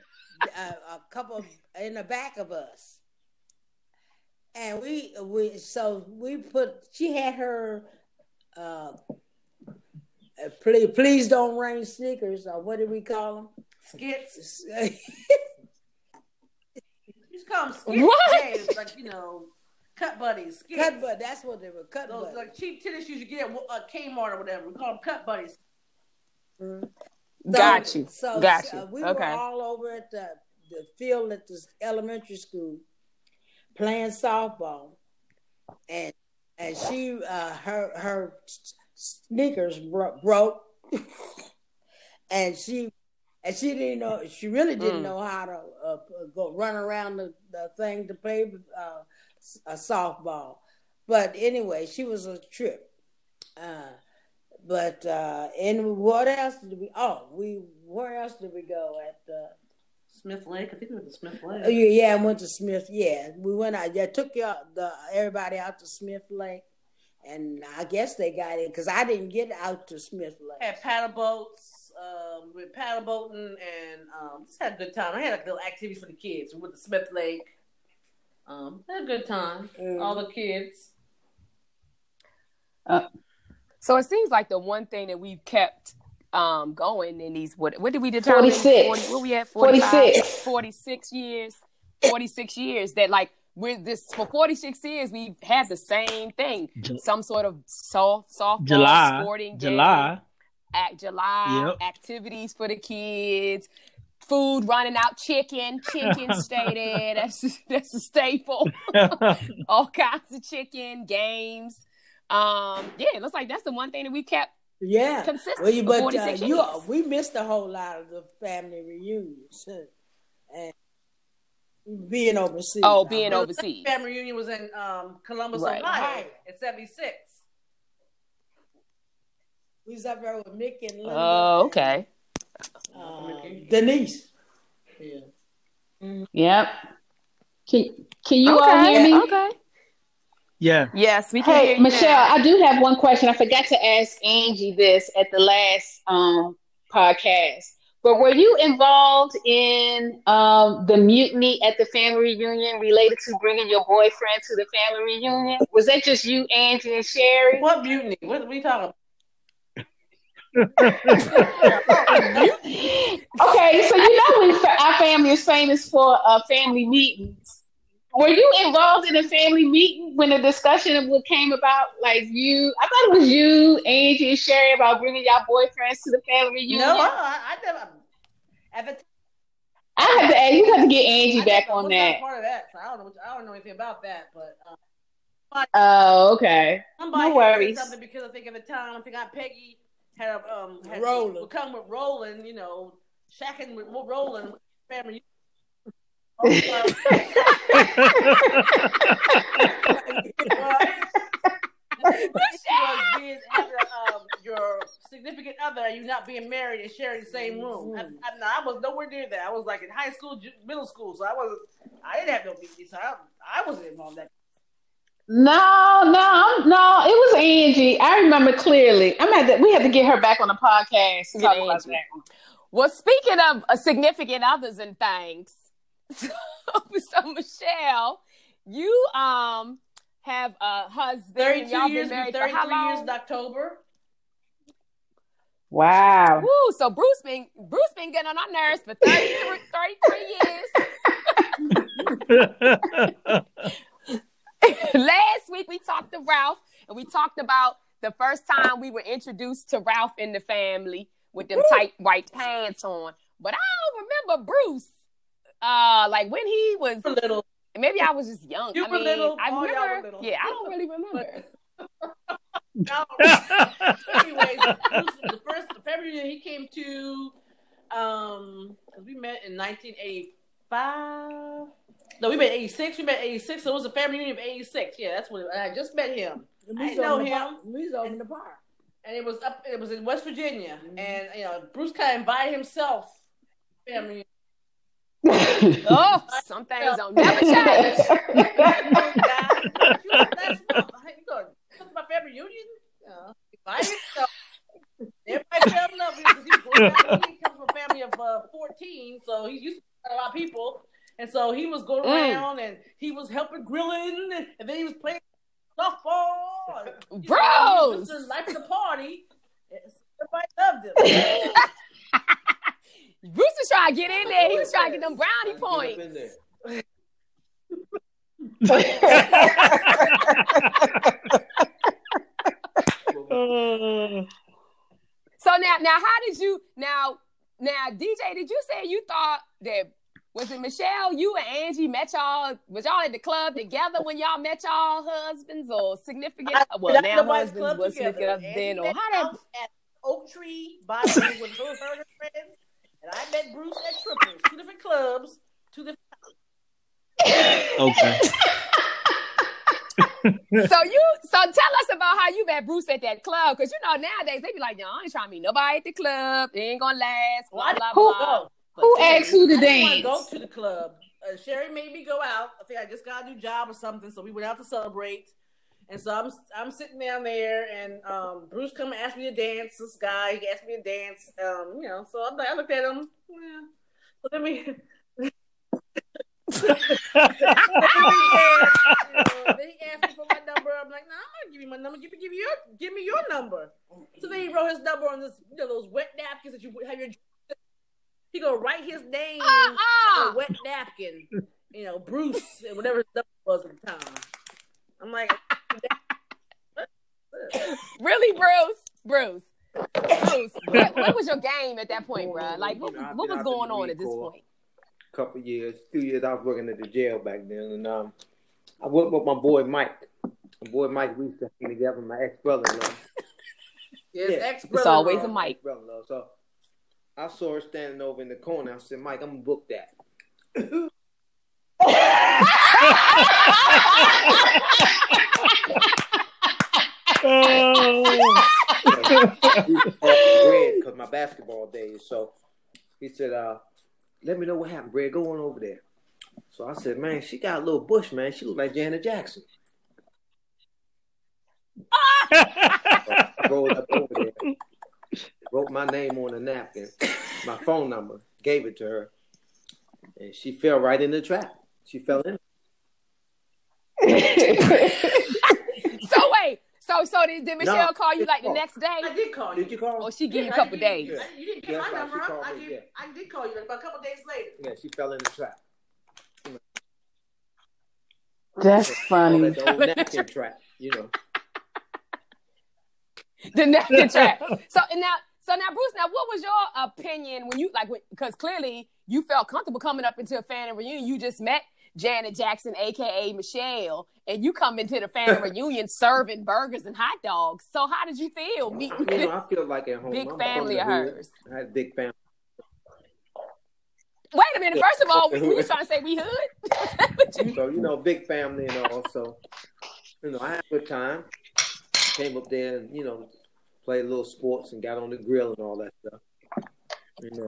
uh, a couple in the back of us, and we we so we put she had her. Uh, uh, please, please don't rain sneakers, or what do we call Skits. them? *laughs* You just call them skits. What? Yeah, like you know, cut buddies. Skits. cut buddies. That's what they were. Cut Those butt. like cheap tennis shoes you get at uh, Kmart or whatever. We call them cut buddies. Mhm. Got you. So Got uh, you. we Okay. were all over at the, the field at the elementary school playing softball, and and she uh, her her sneakers bro- broke, *laughs* and she and she didn't know she really didn't Mm. know how to uh, go run around the, the thing to play uh, a softball. But anyway, she was a trip. Uh, but uh, and what else did we? Oh, we where else did we go at? Uh, Smith Lake. I think we went to Smith Lake. oh, yeah, yeah, I went to Smith. Yeah, we went out. Yeah, took you the everybody out to Smith Lake, and I guess they got in because I didn't get out to Smith Lake. had paddle boats. Um, we went paddle boating and um, just had a good time. I had like little activities for the kids. We went to Smith Lake. Um, had a good time. Mm. All the kids. So it seems like the one thing that we've kept um going in these what what did we determine? 46. 40, what we at? 45, 46. 46 years. 46 years that like we're this for 46 years we've had the same thing. Some sort of soft softball July, sporting game, July. at July. Yep. activities for the kids. Food running out. Chicken. Chicken *laughs* stay there that's that's a staple. *laughs* All kinds of chicken games. Um yeah it looks like that's the one thing that we kept Yeah, consistent well, you, for but uh, you years. we missed a whole lot of the family reunions. and being overseas. Oh, being Well, overseas. second family reunion was in um, Columbus, Right. Ohio, Ohio. in '76. We was up there with Mickey and Linda. Oh, okay. um, Denise. Yeah. Yep. Can Can you all hear me? Okay. Yeah. Yes, we can Hey, hear Michelle, now. I do have one question. I forgot to ask Angie this at the last um, podcast. But were you involved in um, the mutiny at the family reunion related to bringing your boyfriend to the family reunion? Was that just you, Angie, and Sherry? What mutiny? What are we talking about? *laughs* Okay, so you know we, our family is famous for uh, family meetings. Were you involved in a family meeting when the discussion of what came about? Like you, I thought it was you, Angie, and Sherry about bringing y'all boyfriends to the family reunion. No, I, I never. At the I have to ask, you have to get Angie I back on that. part of that. So I don't know. I don't know anything about that. But um, Oh, okay. somebody No had said worries. something because I think at the time I think Aunt Peggy had um had Roland. would come with Roland. You know, shacking with Roland family. was being having um, your significant other, you not being married and sharing the same room. I, I, no, I was nowhere near that. I was like in high school, middle school, so I wasn't. I didn't have no meetings, so I, I wasn't involved in that. No, no, no. It was Angie. I remember clearly. I'm at. The, we had to get her back on the podcast to talk about that. Well, speaking of significant others and things, *laughs* so, so Michelle, you um have a husband. Thirty-two y'all years, been married for how thirty-three long? years in October. Wow. Woo! So Bruce been Bruce been getting on our nerves for 33, 33 years. *laughs* Last week we talked to Ralph and we talked about the first time we were introduced to Ralph in the family with them tight white pants on. But I don't remember Bruce. Uh like when he was A little. maybe I was just young. You I were mean, little. I All y'all were remember. little. Yeah, I don't really remember. *laughs* No. *laughs* Anyways, the first the family reunion he came to, um, 'cause we met in 1985. No, we met 86. We met 86. So it was a family reunion of 86. Yeah, that's what it, I just met him. We I know the him. park. We was over in the park. and it was up. It was in West Virginia, and you know Bruce kind of invited himself. Family. *laughs* Oh, some things don't never *laughs* change. My *laughs* family reunion. Invited himself. Everybody fell in love him because he, was going down- he comes from a family of uh, fourteen, so he used to a lot of people. And so he was going Mm. around and he was helping grilling, and then he was playing softball. and, you know, he was life of the party. Everybody loved him. Bruce was trying to get in there. He was trying to get them brownie points. *laughs* So now, now, how did you now? Now, DJ, did you say you thought that was it Michelle? You and Angie met y'all. Was y'all at the club together when y'all met y'all husbands or significant? well, now nobody's husbands was together. significant then, or how that? At Oak Tree Barbecue with her, her and her friends, and I met Bruce at Triples, two different clubs, two different. okay. *laughs* So you, so tell us about how you met Bruce at that club, because you know nowadays they be like, "Yo, I ain't trying to meet nobody at the club. They ain't gonna last." Blah I blah Who- blah. But Who tell asked me. who to I didn't want to dance? go to the club. Uh, Sherry made me go out. I think I just got a new job or something, so we went out to celebrate. And so I'm I'm sitting down there, and um, Bruce come and asked me to dance. This guy he asked me to dance. Um, you know, so I'm like, I looked at him. Yeah. So then we. then we danced, you know, then he asked me for my number. I'm like, no, I'm gonna give you my number. Give me, give me your, give me your number. So then he wrote his number on this, you know, those wet napkins that you have your. He gonna write his name on Uh-uh. a wet napkin. You know, Bruce, and whatever his number was at the time. I'm like, *laughs* Really, Bruce? Bruce. Bruce, what, what was your game at that point, bro? Like, what, You know, was- what was going on at this Marine Corps. point? couple years, two years. I was working at the jail back then, and um, I worked with my boy Mike. My boy Mike, we used to hang together. My ex brother-in-law. *laughs* his Yeah. ex It's always a. Mike. Brother-in-law. So I saw her standing over in the corner. I said, Mike, I'm gonna book that. *laughs* because my basketball days. So he said, uh, let me know what happened, Brad. Go on over there. So I said, man, she got a little bush, man. She looked like Janet Jackson. So I rolled up over there, wrote my name on a napkin, my phone number, gave it to her, and she fell right in the trap. She fell in. *laughs* So so so did, did Michelle No, call you it's like the called- next day? I did call you. Did you call? Or oh, she give you a couple did. days? Yeah. You didn't get Yeah, my that's number she I me, did. yeah. I did call you, like, but a couple days later. Yeah, she fell in the trap. That's Call funny. it the *laughs* old napkin trap, you know. the napkin trap. *laughs* So and now, so now, Bruce. Now, what was your opinion when you like? Because clearly you felt comfortable coming up into a family reunion. You just met Janet Jackson, aka Michelle, and you come into the family *laughs* reunion serving burgers and hot dogs. So how did you feel meeting You know, I feel like at home. big I'm family of hers? I had a big family. Wait a minute. First of all, we, we was trying to say we hood. *laughs* So, you know, big family and all. So, you know, I had a good time. Came up there and, you know, played a little sports and got on the grill and all that stuff. You know,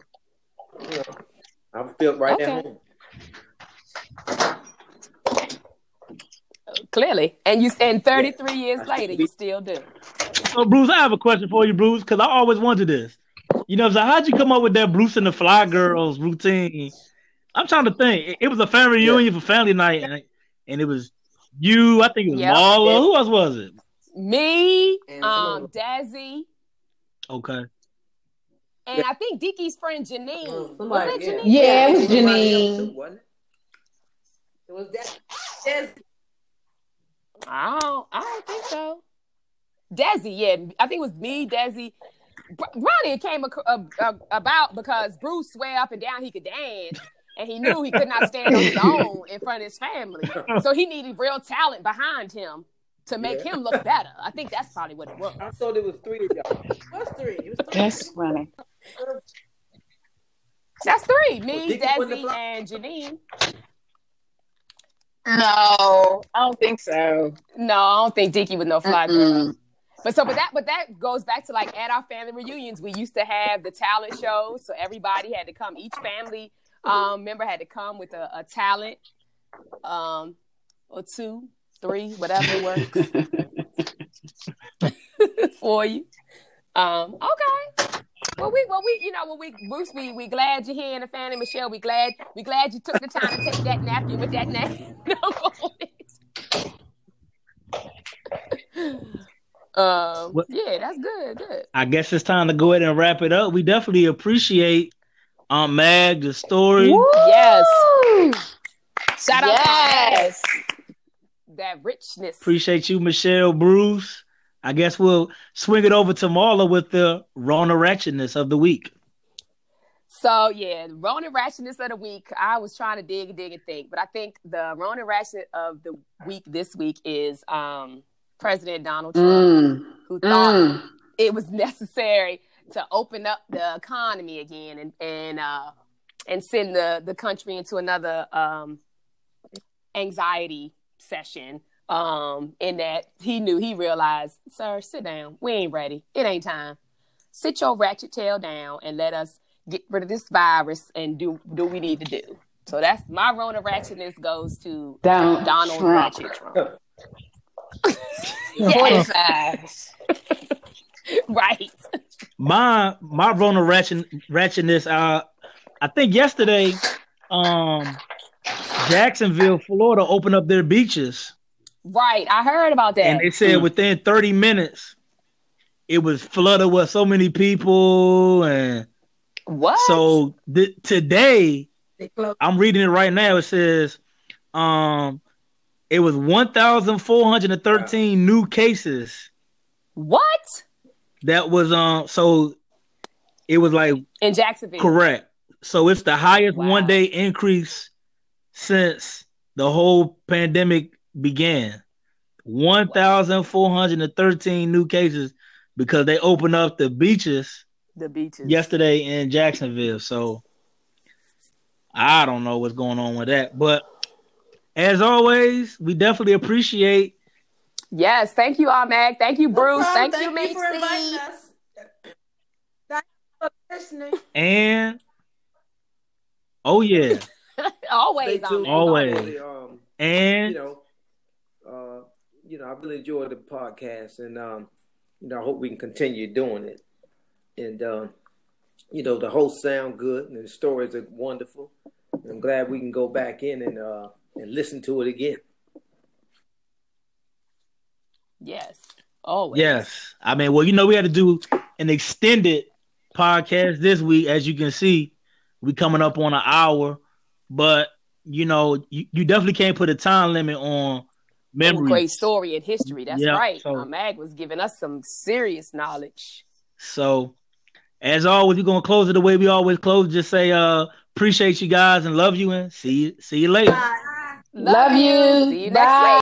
you know I feel right Okay. at home. Clearly, and you and 33 years later, you still do. So Bruce, I have a question for you, Bruce, because I always wondered this. You know, so how'd you come up with that Bruce and the Fly Girls routine? I'm trying to think. It, it was a family Yeah. reunion for family night, and, and it was you. I think it was Yep. Marla. Yeah. Who else was it? Me, And um, Simone. Dazzy, Okay. and Yeah. I think Dickie's friend Janine. Oh, was somebody, that yeah. Janine? Yeah, it was Somebody else Janine. it? It was that. Des, I don't, I don't think so. Desi, yeah, I think it was me, Desi. Br- Ronnie came ac- uh, uh, about because Bruce swear up and down he could dance, and he knew he could not stand on his *laughs* own in front of his family. So he needed real talent behind him to make Yeah. him look better. I think that's probably what it was. I thought it was three of y'all. it was three. It was three. That's funny. That's three: me, Dickie putting the Desi, and Janine. No, I don't think so. No, I don't think Dicky was no fly girl. But so, but that, but that goes back to like at our family reunions, we used to have the talent shows. So everybody had to come. Each family um, member had to come with a, a talent, um, or two, three, whatever works *laughs* *laughs* for you. Um, okay. Well, we, well, we, you know, well, we, Bruce, we, we glad you're here in the family, Michelle. We glad, we glad you took the time to take that napkin with that name *laughs* on. Um, What- yeah, that's good, good. I guess it's time to go ahead and wrap it up. We definitely appreciate Aunt Mag, the story. Yes. Shout out Yes. that richness. Appreciate you, Michelle, Bruce. I guess we'll swing it over to Marla with the Rona Ratchetness of the week. So yeah, the Rona Ratchetness of the week. I was trying to dig and dig and think, but I think the Rona Ratchet of the week this week is um President Donald Trump, Mm. who thought Mm. it was *laughs* necessary to open up the economy again and and uh and send the the country into another um anxiety session um in that he knew he realized sir sit down. We ain't ready. It ain't time. Sit your ratchet tail down and let us get rid of this virus and do do what we need to do. So that's my rona ratchetness goes to Donald donald Trump. ratchet trump. *laughs* Yes. *laughs* right. My my Rona Ratchet Ratchetness, uh I think yesterday, um Jacksonville, Florida opened up their beaches. Right i heard about that And they said within 30 minutes it was flooded with so many people and what so th- today They closed. I'm reading it right now. It says, um, it was 1,413 new cases. what That was um, so it was like in jacksonville correct. So it's the highest Wow. one day increase since the whole pandemic began. 1,413 new cases because they opened up the beaches the beaches yesterday in Jacksonville. So I don't know what's going on with that. But as always, we definitely appreciate. Yes, thank you, Ahmed. Thank you, Bruce. No problem. Thank, you, Thank you for inviting Macy. us. Thank you for listening. And oh yeah, *laughs* Always, Stay tuned. Ahmed. Always. Um, and you know, you know, I really enjoyed the podcast, and um, you know, I hope we can continue doing it. And um, you know, the hosts sound good, and the stories are wonderful. I'm glad we can go back in and uh, and listen to it again. Yes, always. yes, I mean, well, you know, we had to do an extended podcast this week. As you can see, we coming up on an hour, but you know, you, you definitely can't put a time limit on Memories. great story and history. That's Yeah, right. so- Ahmed was giving us some serious knowledge. So, as always, we're gonna close it the way we always close. Just say, uh, appreciate you guys and love you, and see see you later. Bye. Love you. See you next Bye. week.